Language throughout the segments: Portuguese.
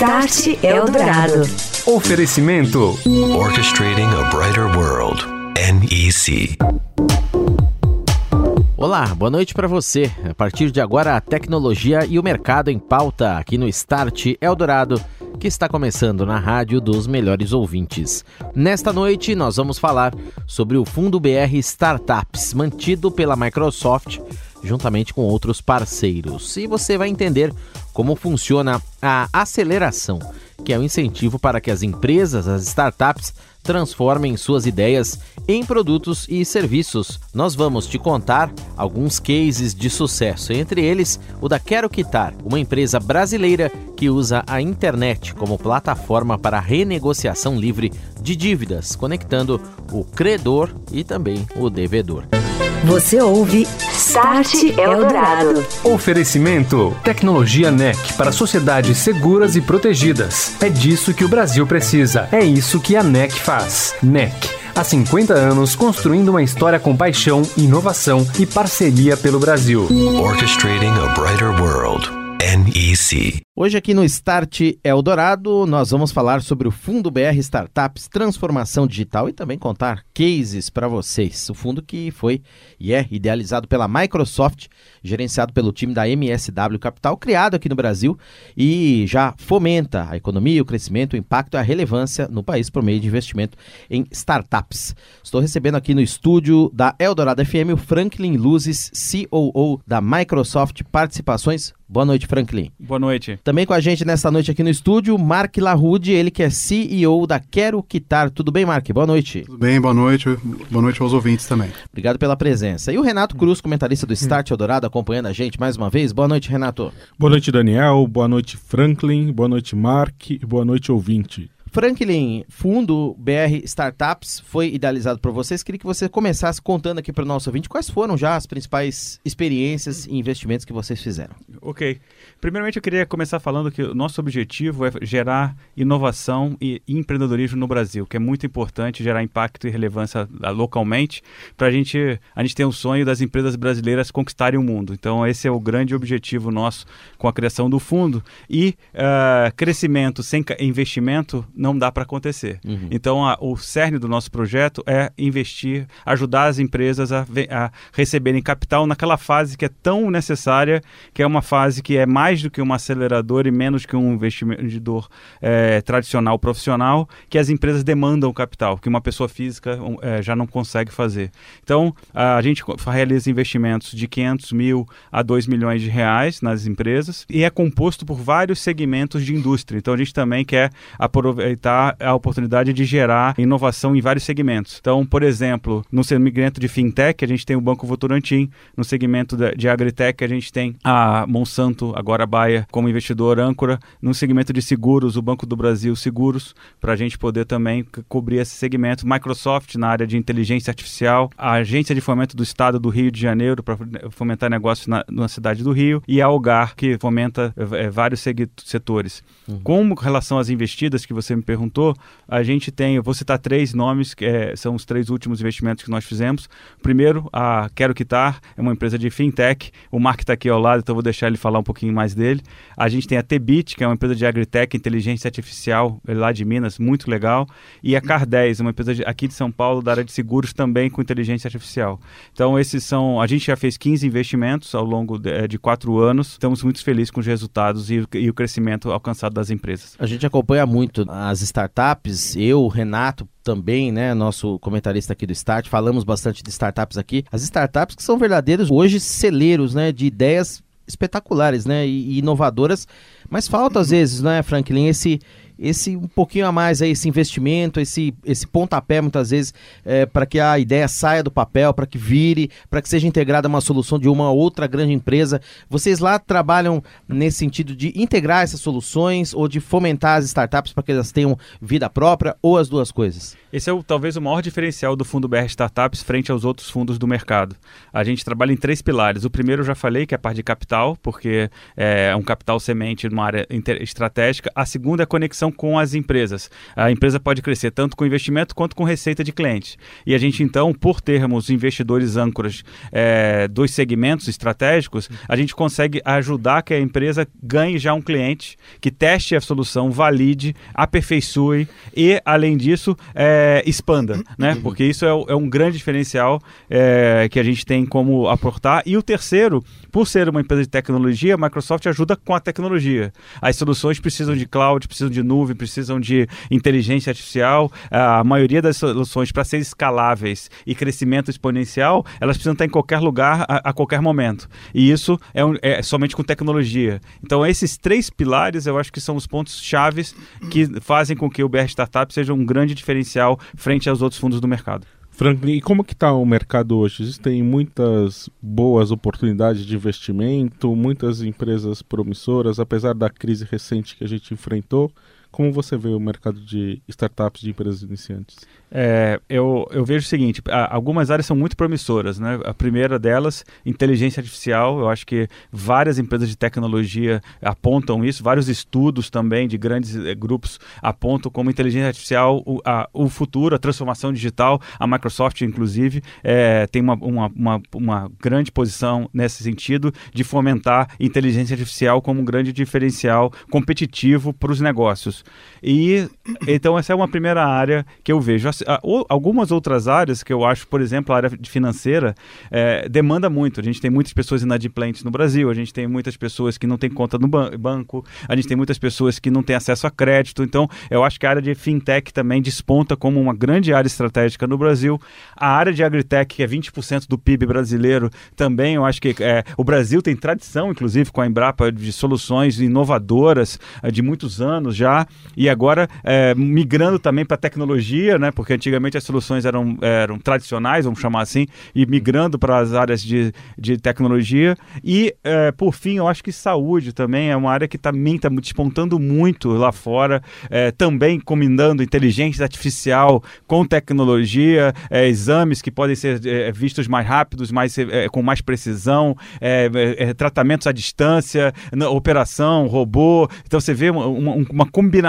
Start Eldorado. Oferecimento Orchestrating a Brighter World. NEC. Olá, boa noite para você. A partir de agora, a tecnologia e o mercado em pauta aqui no Start Eldorado, que está começando na rádio dos melhores ouvintes. Nesta noite, nós vamos falar sobre o Fundo BR Startups, mantido pela Microsoft juntamente com outros parceiros. E você vai entender como funciona a aceleração, que é o um incentivo para que as empresas, as startups, transformem suas ideias em produtos e serviços. Nós vamos te contar alguns cases de sucesso, entre eles o da Quero Quitar, uma empresa brasileira que usa a internet como plataforma para renegociação livre de dívidas, conectando o credor e também o devedor. Você ouve Start Eldorado. Oferecimento: Tecnologia NEC para sociedades seguras e protegidas. É disso que o Brasil precisa. É isso que a NEC faz. NEC. Há 50 anos construindo uma história com paixão, inovação e parceria pelo Brasil. Orchestrating a Brighter World. NEC. Hoje aqui no Start Eldorado nós vamos falar sobre o Fundo BR Startups Transformação Digital e também contar cases para vocês. O fundo que foi e é idealizado pela Microsoft, gerenciado pelo time da MSW Capital, criado aqui no Brasil e já fomenta a economia, o crescimento, o impacto e a relevância no país por meio de investimento em startups. Estou recebendo aqui no estúdio da Eldorado FM o Franklin Luzes, COO da Microsoft Participações. Boa noite, Franklin. Boa noite. Também com a gente nessa noite aqui no estúdio, Mark Larude, ele que é CEO da Quero Quitar. Tudo bem, Mark? Boa noite. Tudo bem, boa noite. Boa noite aos ouvintes também. Obrigado pela presença. E o Renato Cruz, comentarista do Start Eldorado, acompanhando a gente mais uma vez. Boa noite, Renato. Boa noite, Daniel. Boa noite, Franklin. Boa noite, Mark. E boa noite, ouvinte. Franklin, fundo BR Startups foi idealizado por vocês. Queria que você começasse contando aqui para o nosso ouvinte quais foram já as principais experiências e investimentos que vocês fizeram. Ok. Primeiramente, eu queria começar falando que o nosso objetivo é gerar inovação e empreendedorismo no Brasil, que é muito importante gerar impacto e relevância ah, localmente para a gente a gente ter um sonho das empresas brasileiras conquistarem o mundo. Então, esse é o grande objetivo nosso com a criação do fundo e uh, crescimento sem investimento não dá para acontecer. Uhum. Então, a, o cerne do nosso projeto é investir, ajudar as empresas a, a, receberem capital naquela fase que é tão necessária, que é uma fase que é mais do que um acelerador e menos que um investidor é, tradicional profissional, que as empresas demandam capital, que uma pessoa física é, já não consegue fazer. Então, a gente realiza investimentos de 500 mil a 2 milhões de reais nas empresas e é composto por vários segmentos de indústria. Então, a gente também quer aproveitar aproveitar a oportunidade de gerar inovação em vários segmentos. Então, por exemplo, no segmento de fintech, a gente tem o Banco Votorantim, no segmento de agritech, a gente tem a Monsanto, agora a Baia, como investidor âncora, no segmento de seguros, o Banco do Brasil Seguros, para a gente poder também cobrir esse segmento. Microsoft na área de inteligência artificial, a Agência de Fomento do Estado do Rio de Janeiro, para fomentar negócios na, na, cidade do Rio, e a Algar, que fomenta é, vários setores. Uhum. Com relação às investidas que você me perguntou, a gente tem, eu vou citar três nomes, que é, são os três últimos investimentos que nós fizemos. Primeiro, a Quero Quitar, é uma empresa de fintech. O Mark está aqui ao lado, então vou deixar ele falar um pouquinho mais dele. A gente tem a Tebit, que é uma empresa de agritech, inteligência artificial, lá de Minas, muito legal. E a Car10, uma empresa de, aqui de São Paulo, da área de seguros, também com inteligência artificial. Então, esses são. A gente já fez 15 investimentos ao longo de, eh, de quatro anos. Estamos muito felizes com os resultados e, e o crescimento alcançado das empresas. A gente acompanha muito as startups, eu, Renato, também, né, nosso comentarista aqui do Start, falamos bastante de startups aqui. As startups que são verdadeiros hoje celeiros, né, de ideias espetaculares, né, e inovadoras, mas falta às vezes, né, Franklin, esse esse um pouquinho a mais aí, esse investimento, esse, esse pontapé muitas vezes é, para que a ideia saia do papel, para que vire, para que seja integrada uma solução de uma outra grande empresa. Vocês lá trabalham nesse sentido de integrar essas soluções ou de fomentar as startups para que elas tenham vida própria ou as duas coisas? Esse é o, talvez o maior diferencial do Fundo BR Startups frente aos outros fundos do mercado. A gente trabalha em três pilares. O primeiro eu já falei, que é a parte de capital, porque é um capital semente numa área estratégica. A segunda é a conexão com as empresas. A empresa pode crescer tanto com investimento quanto com receita de clientes. E a gente, então, por termos investidores âncoras é, dos segmentos estratégicos, a gente consegue ajudar que a empresa ganhe já um cliente que teste a solução, valide, aperfeiçoe e, além disso, é, expanda, né? Porque isso é, é um grande diferencial é, que a gente tem como aportar. E o terceiro, por ser uma empresa de tecnologia, a Microsoft ajuda com a tecnologia. As soluções precisam de cloud, precisam de nuvem, precisam de inteligência artificial. A maioria das soluções, para serem escaláveis e crescimento exponencial, elas precisam estar em qualquer lugar, a, a qualquer momento. E isso é, um, é, somente com tecnologia. Então, esses três pilares, eu acho que são os pontos chaves que fazem com que o BR Startup seja um grande diferencial frente aos outros fundos do mercado. Franklin, e como que está o mercado hoje? Existem muitas boas oportunidades de investimento, muitas empresas promissoras, apesar da crise recente que a gente enfrentou. Como você vê o mercado de startups de empresas iniciantes? É, eu, eu vejo o seguinte: algumas áreas são muito promissoras. Né? A primeira delas, inteligência artificial. Eu acho que várias empresas de tecnologia apontam isso, vários estudos também de grandes eh, grupos apontam como inteligência artificial o, a, o futuro, a transformação digital. A Microsoft, inclusive, é, tem uma, uma, uma, uma grande posição nesse sentido de fomentar inteligência artificial como um grande diferencial competitivo para os negócios. E então, essa é uma primeira área que eu vejo algumas outras áreas que eu acho, por exemplo, a área financeira é, demanda muito. A gente tem muitas pessoas inadimplentes no Brasil, a gente tem muitas pessoas que não têm conta no ban banco, a gente tem muitas pessoas que não têm acesso a crédito. Então, eu acho que a área de fintech também desponta como uma grande área estratégica no Brasil. A área de agritech, que é 20% do PIB brasileiro, também eu acho que é, o Brasil tem tradição, inclusive, com a Embrapa, de soluções inovadoras é, de muitos anos já, e agora é, migrando também para tecnologia, né? Porque antigamente as soluções eram, eram tradicionais, vamos chamar assim, e migrando para as áreas de, de tecnologia. E, é, por fim, eu acho que saúde também é uma área que também está despontando muito lá fora, é, também combinando inteligência artificial com tecnologia, é, exames que podem ser é, vistos mais rápidos, mais, é, com mais precisão, tratamentos à distância, operação, robô. Então você vê uma, uma, uma combinação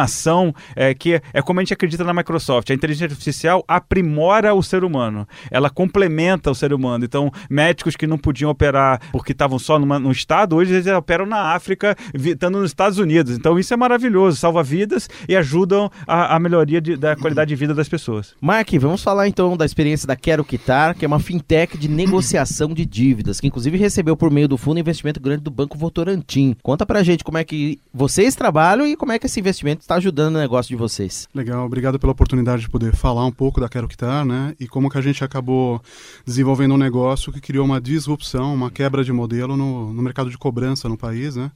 que é como a gente acredita na Microsoft. A inteligência artificial aprimora o ser humano, ela complementa o ser humano. Então, médicos que não podiam operar porque estavam só numa, num estado, hoje eles operam na África, estando nos Estados Unidos. Então, isso é maravilhoso, salva vidas e ajudam a, a melhoria de, da qualidade de vida das pessoas. Mark, vamos falar então da experiência da Quero Quitar, que é uma fintech de negociação de dívidas, que inclusive recebeu por meio do fundo investimento grande do Banco Votorantim. Conta pra gente como é que vocês trabalham e como é que esse investimento está ajudando o negócio de vocês. Legal, obrigado pela oportunidade de poder falar um pouco da Quero Quitar, né? E como que a gente acabou desenvolvendo um negócio que criou uma disrupção, uma quebra de modelo no, no mercado de cobrança no país, né?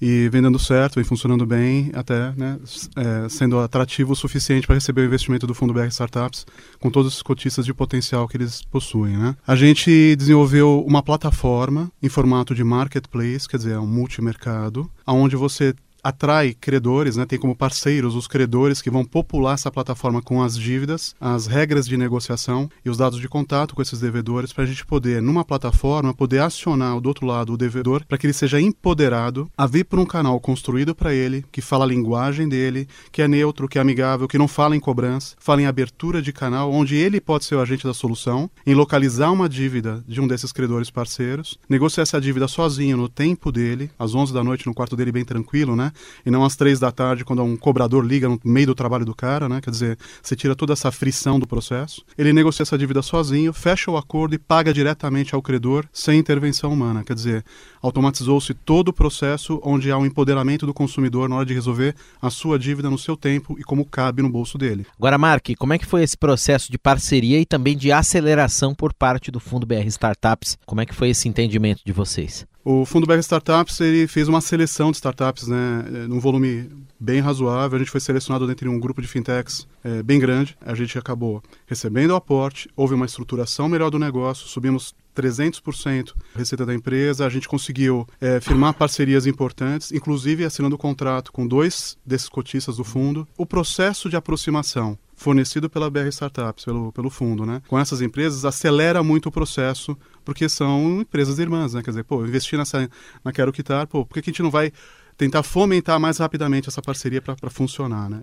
e vem dando certo, vem funcionando bem, até né, é, sendo atrativo o suficiente para receber o investimento do Fundo BR Startups, com todos os cotistas de potencial que eles possuem. Né? A gente desenvolveu uma plataforma em formato de marketplace, quer dizer, é um multimercado, onde você atrai credores, né, tem como parceiros os credores que vão popular essa plataforma com as dívidas, as regras de negociação e os dados de contato com esses devedores para a gente poder, numa plataforma, poder acionar do outro lado o devedor para que ele seja empoderado a vir para um canal construído para ele, que fala a linguagem dele, que é neutro, que é amigável, que não fala em cobrança, fala em abertura de canal, onde ele pode ser o agente da solução, em localizar uma dívida de um desses credores parceiros, negociar essa dívida sozinho no tempo dele, às 11 da noite no quarto dele bem tranquilo, né? E não às três da tarde, quando um cobrador liga no meio do trabalho do cara, né? Quer dizer, você tira toda essa frição do processo. Ele negocia essa dívida sozinho, fecha o acordo e paga diretamente ao credor sem intervenção humana. Quer dizer, automatizou-se todo o processo onde há um empoderamento do consumidor na hora de resolver a sua dívida no seu tempo e como cabe no bolso dele. Agora, Mark, como é que foi esse processo de parceria e também de aceleração por parte do Fundo BR Startups? Como é que foi esse entendimento de vocês? O Fundo BR Startups ele fez uma seleção de startups, né, eh, num volume bem razoável. A gente foi selecionado entre um grupo de fintechs é, bem grande. A gente acabou recebendo o aporte, houve uma estruturação melhor do negócio, subimos 300% receita da empresa. A gente conseguiu é, firmar parcerias importantes, inclusive assinando contrato com dois desses cotistas do fundo. O processo de aproximação fornecido pela BR Startups, pelo, pelo fundo, né? Com essas empresas, acelera muito o processo, porque são empresas irmãs, né? Quer dizer, pô, investir nessa, na Quero Quitar, pô, por que a gente não vai tentar fomentar mais rapidamente essa parceria para funcionar, né?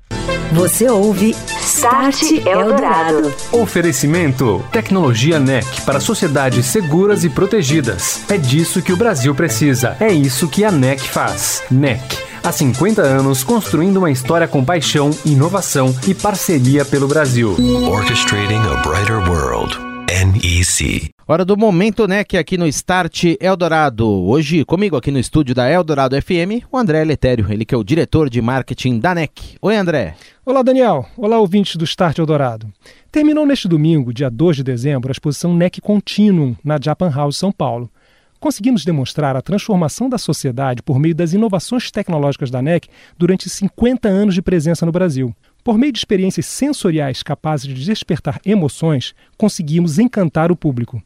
Você ouve Start Eldorado. Oferecimento: Tecnologia NEC para sociedades seguras e protegidas. É disso que o Brasil precisa. É isso que a NEC faz. NEC. Há 50 anos construindo uma história com paixão, inovação e parceria pelo Brasil. Orchestrating a brighter world. NEC. Hora do Momento NEC aqui no Start Eldorado. Hoje, comigo aqui no estúdio da Eldorado FM, o André Letério, ele que é o diretor de marketing da NEC. Oi, André. Olá, Daniel. Olá, ouvintes do Start Eldorado. Terminou neste domingo, dia 2 de dezembro, a exposição NEC Continuum na Japan House São Paulo. Conseguimos demonstrar a transformação da sociedade por meio das inovações tecnológicas da NEC durante 50 anos de presença no Brasil. Por meio de experiências sensoriais capazes de despertar emoções, conseguimos encantar o público.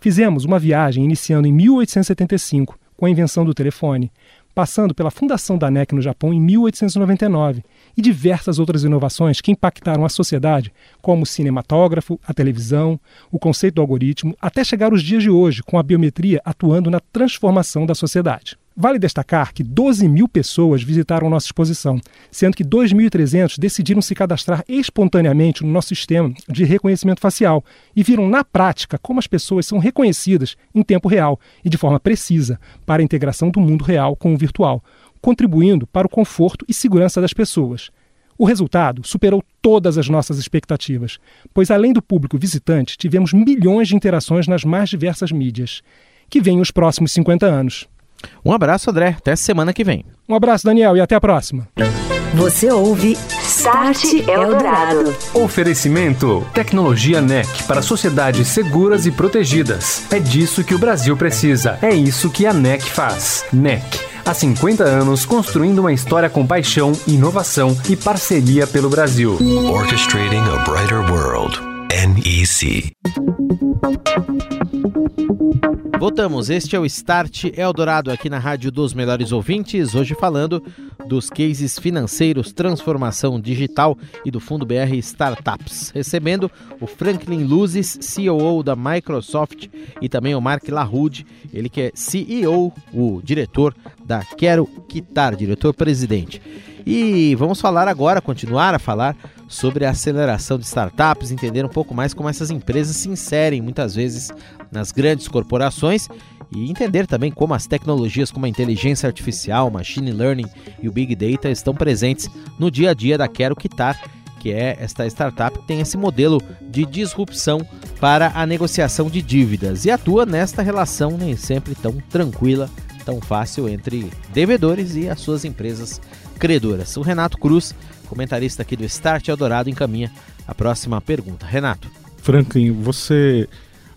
Fizemos uma viagem iniciando em 1875, com a invenção do telefone, passando pela fundação da NEC no Japão em 1899 e diversas outras inovações que impactaram a sociedade, como o cinematógrafo, a televisão, o conceito do algoritmo, até chegar os dias de hoje, com a biometria atuando na transformação da sociedade. Vale destacar que 12 mil pessoas visitaram nossa exposição, sendo que 2.300 decidiram se cadastrar espontaneamente no nosso sistema de reconhecimento facial e viram na prática como as pessoas são reconhecidas em tempo real e de forma precisa para a integração do mundo real com o virtual, contribuindo para o conforto e segurança das pessoas. O resultado superou todas as nossas expectativas, pois além do público visitante, tivemos milhões de interações nas mais diversas mídias. Que venham os próximos 50 anos. Um abraço, André. Até semana que vem. Um abraço, Daniel, e até a próxima. Você ouve Start Eldorado. Oferecimento: Tecnologia NEC para sociedades seguras e protegidas. É disso que o Brasil precisa. É isso que a NEC faz. NEC. Há 50 anos construindo uma história com paixão, inovação e parceria pelo Brasil. Orchestrating a brighter world. NEC. Voltamos, este é o Start Eldorado aqui na Rádio dos Melhores Ouvintes, hoje falando dos cases financeiros, transformação digital e do Fundo BR Startups. Recebendo o Franklin Luzes, CEO da Microsoft, e também o Mark LaRude, ele que é CEO, o diretor da Quero Quitar, diretor-presidente. E vamos falar agora, continuar a falar sobre a aceleração de startups, entender um pouco mais como essas empresas se inserem muitas vezes nas grandes corporações e entender também como as tecnologias como a inteligência artificial, machine learning e o big data estão presentes no dia a dia da Quero Quitar, que é esta startup que tem esse modelo de disrupção para a negociação de dívidas e atua nesta relação nem sempre tão tranquila, tão fácil entre devedores e as suas empresas credoras. O Renato Cruz, comentarista aqui do Start Eldorado, encaminha a próxima pergunta. Renato. Franklin, você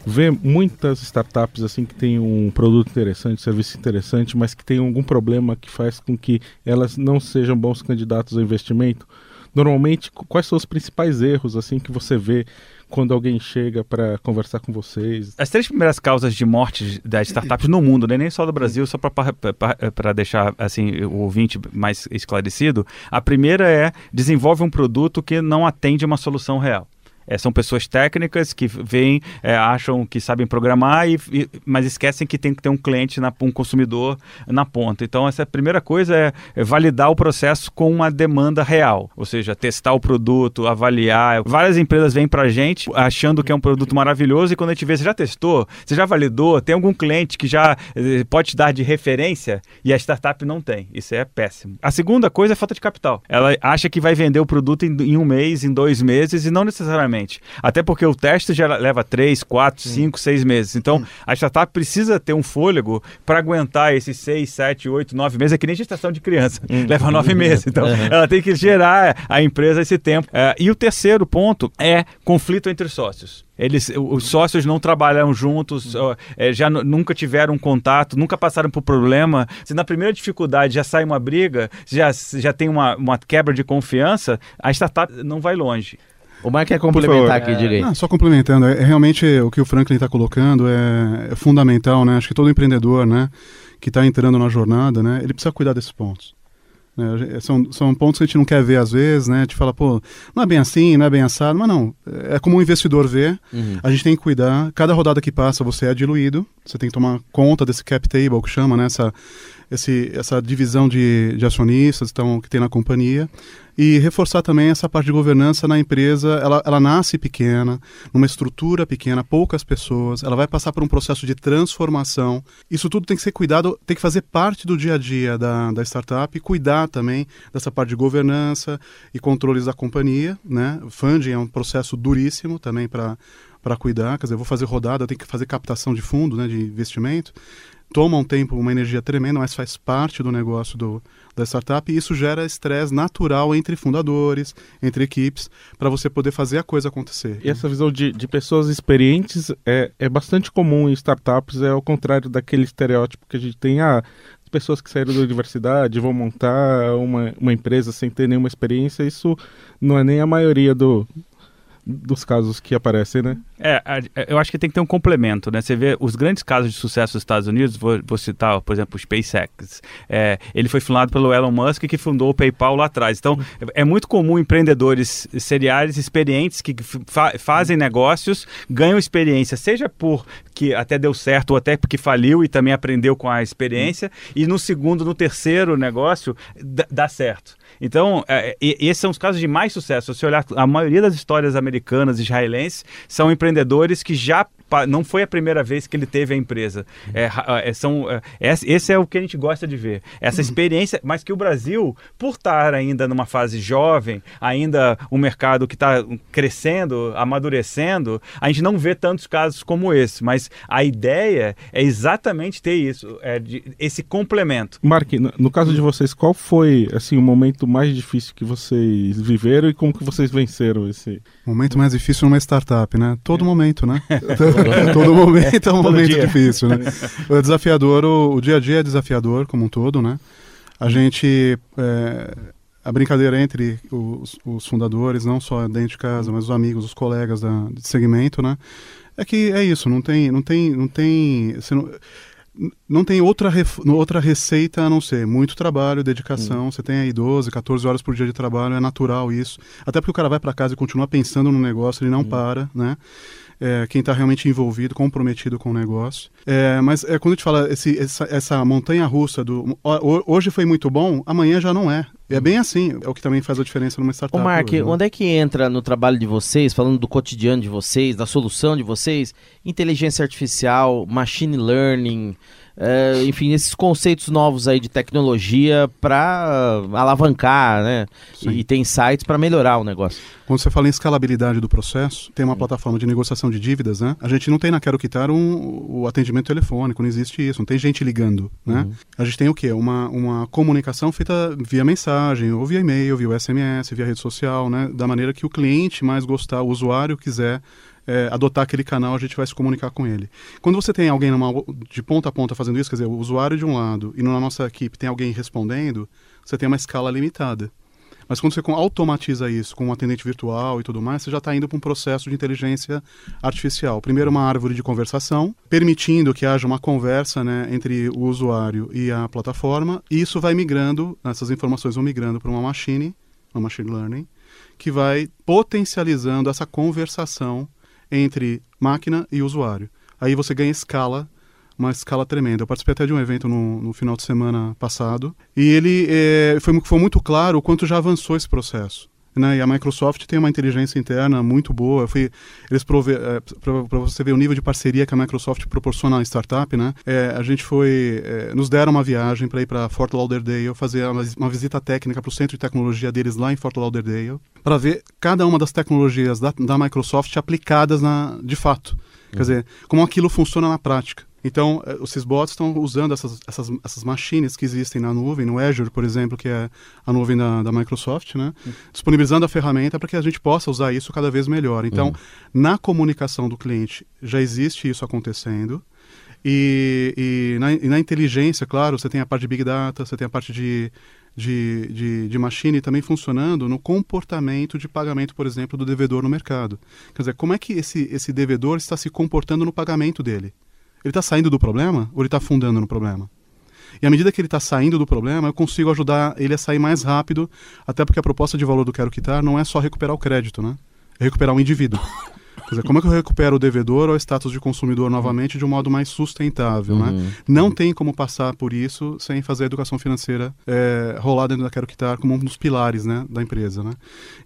vê muitas startups assim que têm um produto interessante, serviço interessante, mas que tem algum problema que faz com que elas não sejam bons candidatos ao investimento? Normalmente, quais são os principais erros assim que você vê quando alguém chega para conversar com vocês? As três primeiras causas de morte das startups no mundo, né? nem só do Brasil, só para deixar assim o ouvinte mais esclarecido, a primeira é desenvolve um produto que não atende uma solução real. É, são pessoas técnicas que vêm, é, acham que sabem programar, e, e, mas esquecem que tem que ter um cliente, na, um consumidor na ponta. Então, essa primeira coisa é, é validar o processo com uma demanda real, ou seja, testar o produto, avaliar. Várias empresas vêm para a gente achando que é um produto maravilhoso e quando a gente vê, você já testou, você já validou, tem algum cliente que já eh, pode te dar de referência e a startup não tem. Isso é péssimo. A segunda coisa é falta de capital. Ela acha que vai vender o produto em, em um mês, em dois meses e não necessariamente até porque o teste já leva 3, 4, 5, 6 meses. Então, a startup precisa ter um fôlego para aguentar esses 6, 7, 8, 9 meses. É que nem gestação de criança. Hum. Leva 9 meses. Então, ela tem que gerar a empresa esse tempo. É, e o terceiro ponto é conflito entre sócios eles, os sócios não trabalham juntos, é, já nunca tiveram contato, nunca passaram por problema. Se na primeira dificuldade já sai uma briga, já, já tem uma, uma quebra de confiança, a startup não vai longe. O Mark quer complementar aqui, diga aí. Não, só complementando, é, é, realmente o que o Franklin está colocando é, é, fundamental, né? Acho que todo empreendedor, né, que está entrando na jornada, né, ele precisa cuidar desses pontos. Né? São, são pontos que a gente não quer ver às vezes, né? A gente fala, pô, não é bem assim, não é bem assado, mas não. É como um investidor vê, uhum. a gente tem que cuidar. Cada rodada que passa, você é diluído, você tem que tomar conta desse cap table que chama, né? Essa, esse, essa divisão de, de acionistas então, que tem na companhia e reforçar também essa parte de governança na empresa. Ela, ela nasce pequena, numa estrutura pequena, poucas pessoas, ela vai passar por um processo de transformação. Isso tudo tem que ser cuidado, tem que fazer parte do dia a dia da, da startup e cuidar também dessa parte de governança e controles da companhia. Né? Funding é um processo duríssimo também para para cuidar, quer dizer, eu vou fazer rodada, eu tenho que fazer captação de fundo, né, de investimento toma um tempo, uma energia tremenda, mas faz parte do negócio do, da startup e isso gera estresse natural entre fundadores, entre equipes, para você poder fazer a coisa acontecer. E essa visão de, de pessoas experientes é, é bastante comum em startups, é ao contrário daquele estereótipo que a gente tem, ah, pessoas que saíram da universidade vão montar uma, uma empresa sem ter nenhuma experiência, isso não é nem a maioria do, dos casos que aparecem, né? É, eu acho que tem que ter um complemento, né? Você vê os grandes casos de sucesso dos Estados Unidos, vou, vou citar, por exemplo, o SpaceX. É, ele foi fundado pelo Elon Musk, que fundou o PayPal lá atrás. Então, é muito comum empreendedores seriais experientes que fa fazem negócios, ganham experiência, seja por que até deu certo ou até porque faliu e também aprendeu com a experiência, e no segundo, no terceiro negócio, dá certo. Então, é, esses são os casos de mais sucesso. Se olhar, a maioria das histórias americanas, israelenses, são empreendedores que já não foi a primeira vez que ele teve a empresa. É, é, são, é, esse é o que a gente gosta de ver. Essa experiência, mas que o Brasil, por estar ainda numa fase jovem, ainda um mercado que está crescendo, amadurecendo, a gente não vê tantos casos como esse. Mas a ideia é exatamente ter isso, é de, esse complemento. Mark, no, no caso de vocês, qual foi assim o momento mais difícil que vocês viveram e como que vocês venceram esse? O momento mais difícil numa startup, né? Todo é. momento, né? todo momento é um momento dia. difícil, né? O desafiador, o, o, dia a dia é desafiador como um todo, né? A gente... É, a brincadeira entre os, os, fundadores, não só dentro de casa, mas os amigos, os colegas da, de segmento, né? É que é isso, não tem... Não tem, não tem não tem outra, outra receita a não ser muito trabalho, dedicação. Hum. Você tem aí 12, 14 horas por dia de trabalho, é natural isso. Até porque o cara vai para casa e continua pensando no negócio, ele não hum. para, né? É, quem está realmente envolvido, comprometido com o negócio. É, mas é, quando a gente fala esse, essa, essa montanha russa do hoje foi muito bom, amanhã já não é. É bem assim, é o que também faz a diferença numa startup. Ô Mark, hoje, né? onde é que entra no trabalho de vocês, falando do cotidiano de vocês, da solução de vocês, inteligência artificial, machine learning, é, enfim, esses conceitos novos aí de tecnologia para alavancar, né? Sim. E, tem sites para melhorar o negócio. Quando você fala em escalabilidade do processo, tem uma plataforma de negociação de dívidas, né? A gente não tem na Quero Quitar um, o atendimento telefônico, não existe isso, não tem gente ligando, né? Uhum. A gente tem o quê? Uma, uma comunicação feita via mensagem, ou via e-mail, via SMS, via rede social, né? Da maneira que o cliente mais gostar, o usuário quiser é, adotar aquele canal, a gente vai se comunicar com ele. Quando você tem alguém numa, de ponta a ponta fazendo isso, quer dizer, o usuário de um lado e na nossa equipe tem alguém respondendo, você tem uma escala limitada. Mas quando você automatiza isso com um atendente virtual e tudo mais, você já está indo para um processo de inteligência artificial. Primeiro, uma árvore de conversação, permitindo que haja uma conversa né, entre o usuário e a plataforma, e isso vai migrando, essas informações vão migrando para uma machine, uma machine learning, que vai potencializando essa conversação entre máquina e usuário. Aí você ganha escala, uma escala tremenda. Eu participei até de um evento no, no final de semana passado e ele é, foi, foi muito claro o quanto já avançou esse processo. Né? E a Microsoft tem uma inteligência interna muito boa. Fui, eles é, para você ver o nível de parceria que a Microsoft proporciona à startup, né? É, a gente foi, é, nos deram uma viagem para ir para Fort Lauderdale, fazer uma, uma visita técnica para o centro de tecnologia deles lá em Fort Lauderdale, para ver cada uma das tecnologias da, da Microsoft aplicadas na, de fato. Quer uhum. dizer, como aquilo funciona na prática. Então, eh, os bots estão usando essas, essas, essas machines que existem na nuvem, no Azure, por exemplo, que é a nuvem da, da Microsoft, né? Uhum. disponibilizando a ferramenta para que a gente possa usar isso cada vez melhor. Então, uhum. na comunicação do cliente, já existe isso acontecendo. E, e, na, e, na, inteligência, claro, você tem a parte de Big Data, você tem a parte de, de, de, de machine também funcionando no comportamento de pagamento, por exemplo, do devedor no mercado. Quer dizer, como é que esse, esse devedor está se comportando no pagamento dele? Ele está saindo do problema ou ele está afundando no problema? E à medida que ele está saindo do problema, eu consigo ajudar ele a sair mais rápido, até porque a proposta de valor do Quero Quitar não é só recuperar o crédito, né? É recuperar o indivíduo. Quer dizer, como é que eu recupero o devedor ao status de consumidor novamente de um modo mais sustentável, né? Uhum. Não tem como passar por isso sem fazer a educação financeira é, rolar dentro da Quero Quitar como um dos pilares né, da empresa, né?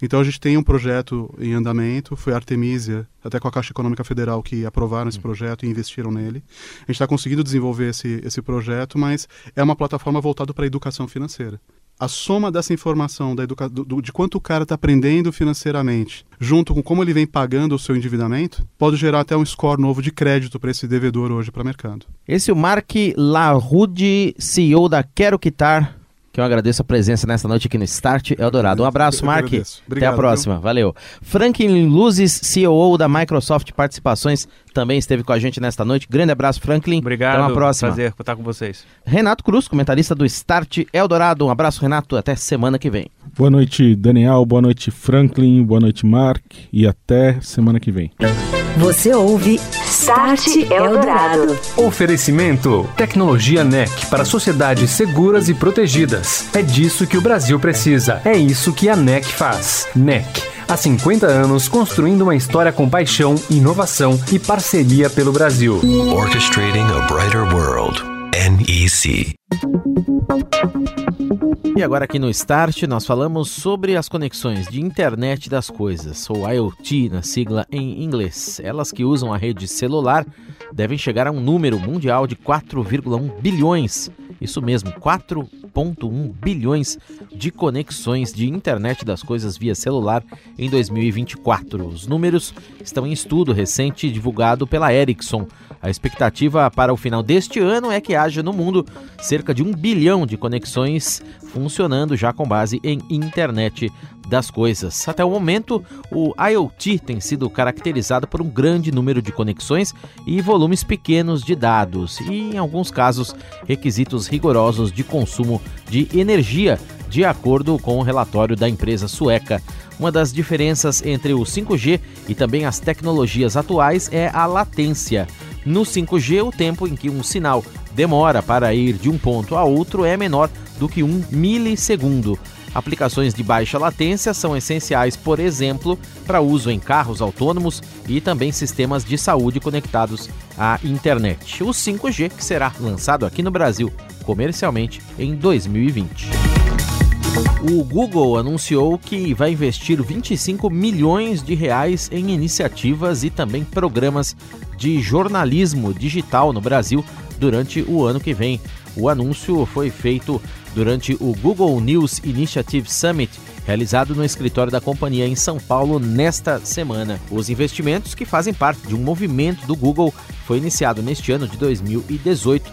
Então a gente tem um projeto em andamento, foi a Artemisia, até com a Caixa Econômica Federal que aprovaram esse projeto e investiram nele. A gente está conseguindo desenvolver esse, esse projeto, mas é uma plataforma voltada para a educação financeira a soma dessa informação da educa... do, de quanto o cara está aprendendo financeiramente, junto com como ele vem pagando o seu endividamento, pode gerar até um score novo de crédito para esse devedor hoje para o mercado. Esse é o Mark Larude, CEO da Quero Quitar, que eu agradeço a presença nesta noite aqui no Start Eldorado. Um abraço, Mark. Até a próxima. Viu? Valeu. Franklin Luzes, CEO da Microsoft Participações, também esteve com a gente nesta noite. Grande abraço, Franklin. Obrigado. Até uma próxima. Prazer estar com vocês. Renato Cruz, comentarista do Start Eldorado. Um abraço, Renato. Até semana que vem. Boa noite, Daniel. Boa noite, Franklin. Boa noite, Mark. E até semana que vem. Você ouve Start Eldorado. Oferecimento: Tecnologia NEC para sociedades seguras e protegidas. É disso que o Brasil precisa. É isso que a NEC faz. NEC. Há 50 anos construindo uma história com paixão, inovação e parceria pelo Brasil. Orchestrating a Brighter World. NEC. E agora aqui no Start nós falamos sobre as conexões de internet das coisas, ou IoT na sigla em inglês. Elas que usam a rede celular devem chegar a um número mundial de 4,1 bilhões. Isso mesmo, 4,1 bilhões de conexões de internet das coisas via celular em 2024. Os números estão em estudo recente divulgado pela Ericsson. A expectativa para o final deste ano é que haja no mundo cerca de um bilhão de conexões funcionando já com base em internet das coisas. Até o momento, o IoT tem sido caracterizado por um grande número de conexões e volumes pequenos de dados, e em alguns casos, requisitos rigorosos de consumo de energia, de acordo com o relatório da empresa sueca. Uma das diferenças entre o 5G e também as tecnologias atuais é a latência. No 5G, o tempo em que um sinal demora para ir de um ponto a outro é menor do que um milissegundo. Aplicações de baixa latência são essenciais, por exemplo, para uso em carros autônomos e também sistemas de saúde conectados à internet. O 5G, que será lançado aqui no Brasil comercialmente em 2020. O Google anunciou que vai investir 25 milhões de reais em iniciativas e também programas de jornalismo digital no Brasil durante o ano que vem. O anúncio foi feito durante o Google News Initiative Summit, realizado no escritório da companhia em São Paulo nesta semana. Os investimentos, que fazem parte de um movimento do Google, foi iniciado neste ano de 2018,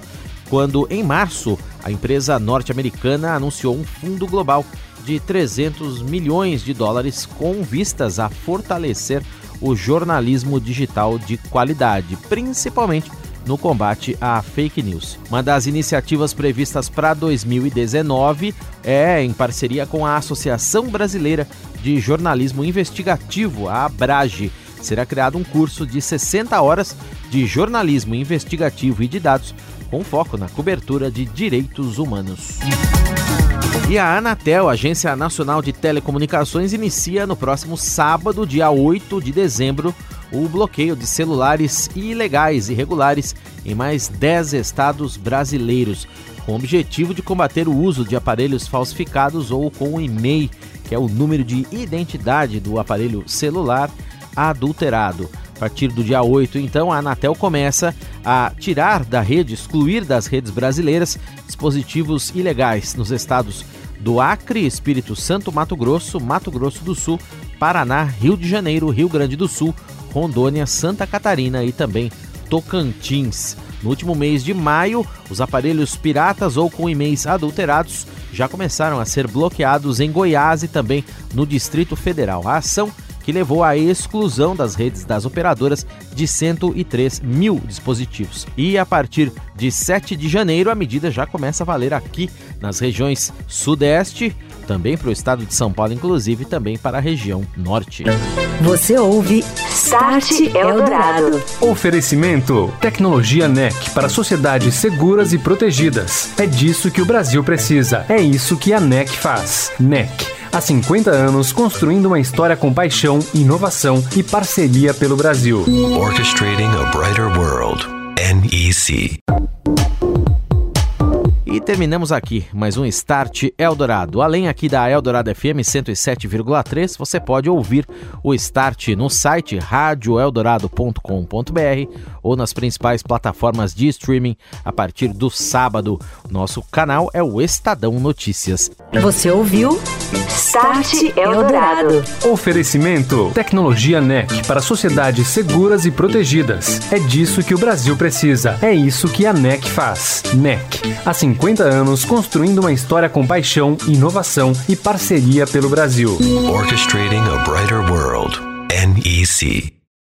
quando em março a empresa norte-americana anunciou um fundo global de 300 milhões de dólares com vistas a fortalecer o jornalismo digital de qualidade, principalmente no combate à fake news. Uma das iniciativas previstas para 2019 é em parceria com a Associação Brasileira de Jornalismo Investigativo, a ABRAGE. Será criado um curso de 60 horas de jornalismo investigativo e de dados, com foco na cobertura de direitos humanos. E a Anatel, Agência Nacional de Telecomunicações, inicia no próximo sábado, dia 8 de dezembro, o bloqueio de celulares ilegais e irregulares em mais 10 estados brasileiros, com o objetivo de combater o uso de aparelhos falsificados ou com o e-mail, que é o número de identidade do aparelho celular adulterado. A partir do dia 8, então, a Anatel começa a tirar da rede, excluir das redes brasileiras dispositivos ilegais nos estados do Acre, Espírito Santo, Mato Grosso, Mato Grosso do Sul, Paraná, Rio de Janeiro, Rio Grande do Sul, Rondônia, Santa Catarina e também Tocantins. No último mês de maio, os aparelhos piratas ou com e-mails adulterados já começaram a ser bloqueados em Goiás e também no Distrito Federal. A ação que levou à exclusão das redes das operadoras de 103 mil dispositivos. E a partir de 7 de janeiro, a medida já começa a valer aqui nas regiões Sudeste, também para o estado de São Paulo, inclusive também para a região Norte. Você ouve Start Eldorado. Oferecimento: Tecnologia NEC para sociedades seguras e protegidas. É disso que o Brasil precisa. É isso que a NEC faz. NEC Há 50 anos construindo uma história com paixão, inovação e parceria pelo Brasil. Orchestrating a brighter world. NEC. E terminamos aqui mais um Start Eldorado. Além aqui da Eldorado FM 107,3, você pode ouvir o Start no site radioeldorado.com.br ou nas principais plataformas de streaming a partir do sábado. Nosso canal é o Estadão Notícias. Você ouviu Start Eldorado. Oferecimento: Tecnologia NEC para sociedades seguras e protegidas. É disso que o Brasil precisa. É isso que a NEC faz. NEC. Há 50 anos construindo uma história com paixão, inovação e parceria pelo Brasil. Orchestrating a brighter world. NEC.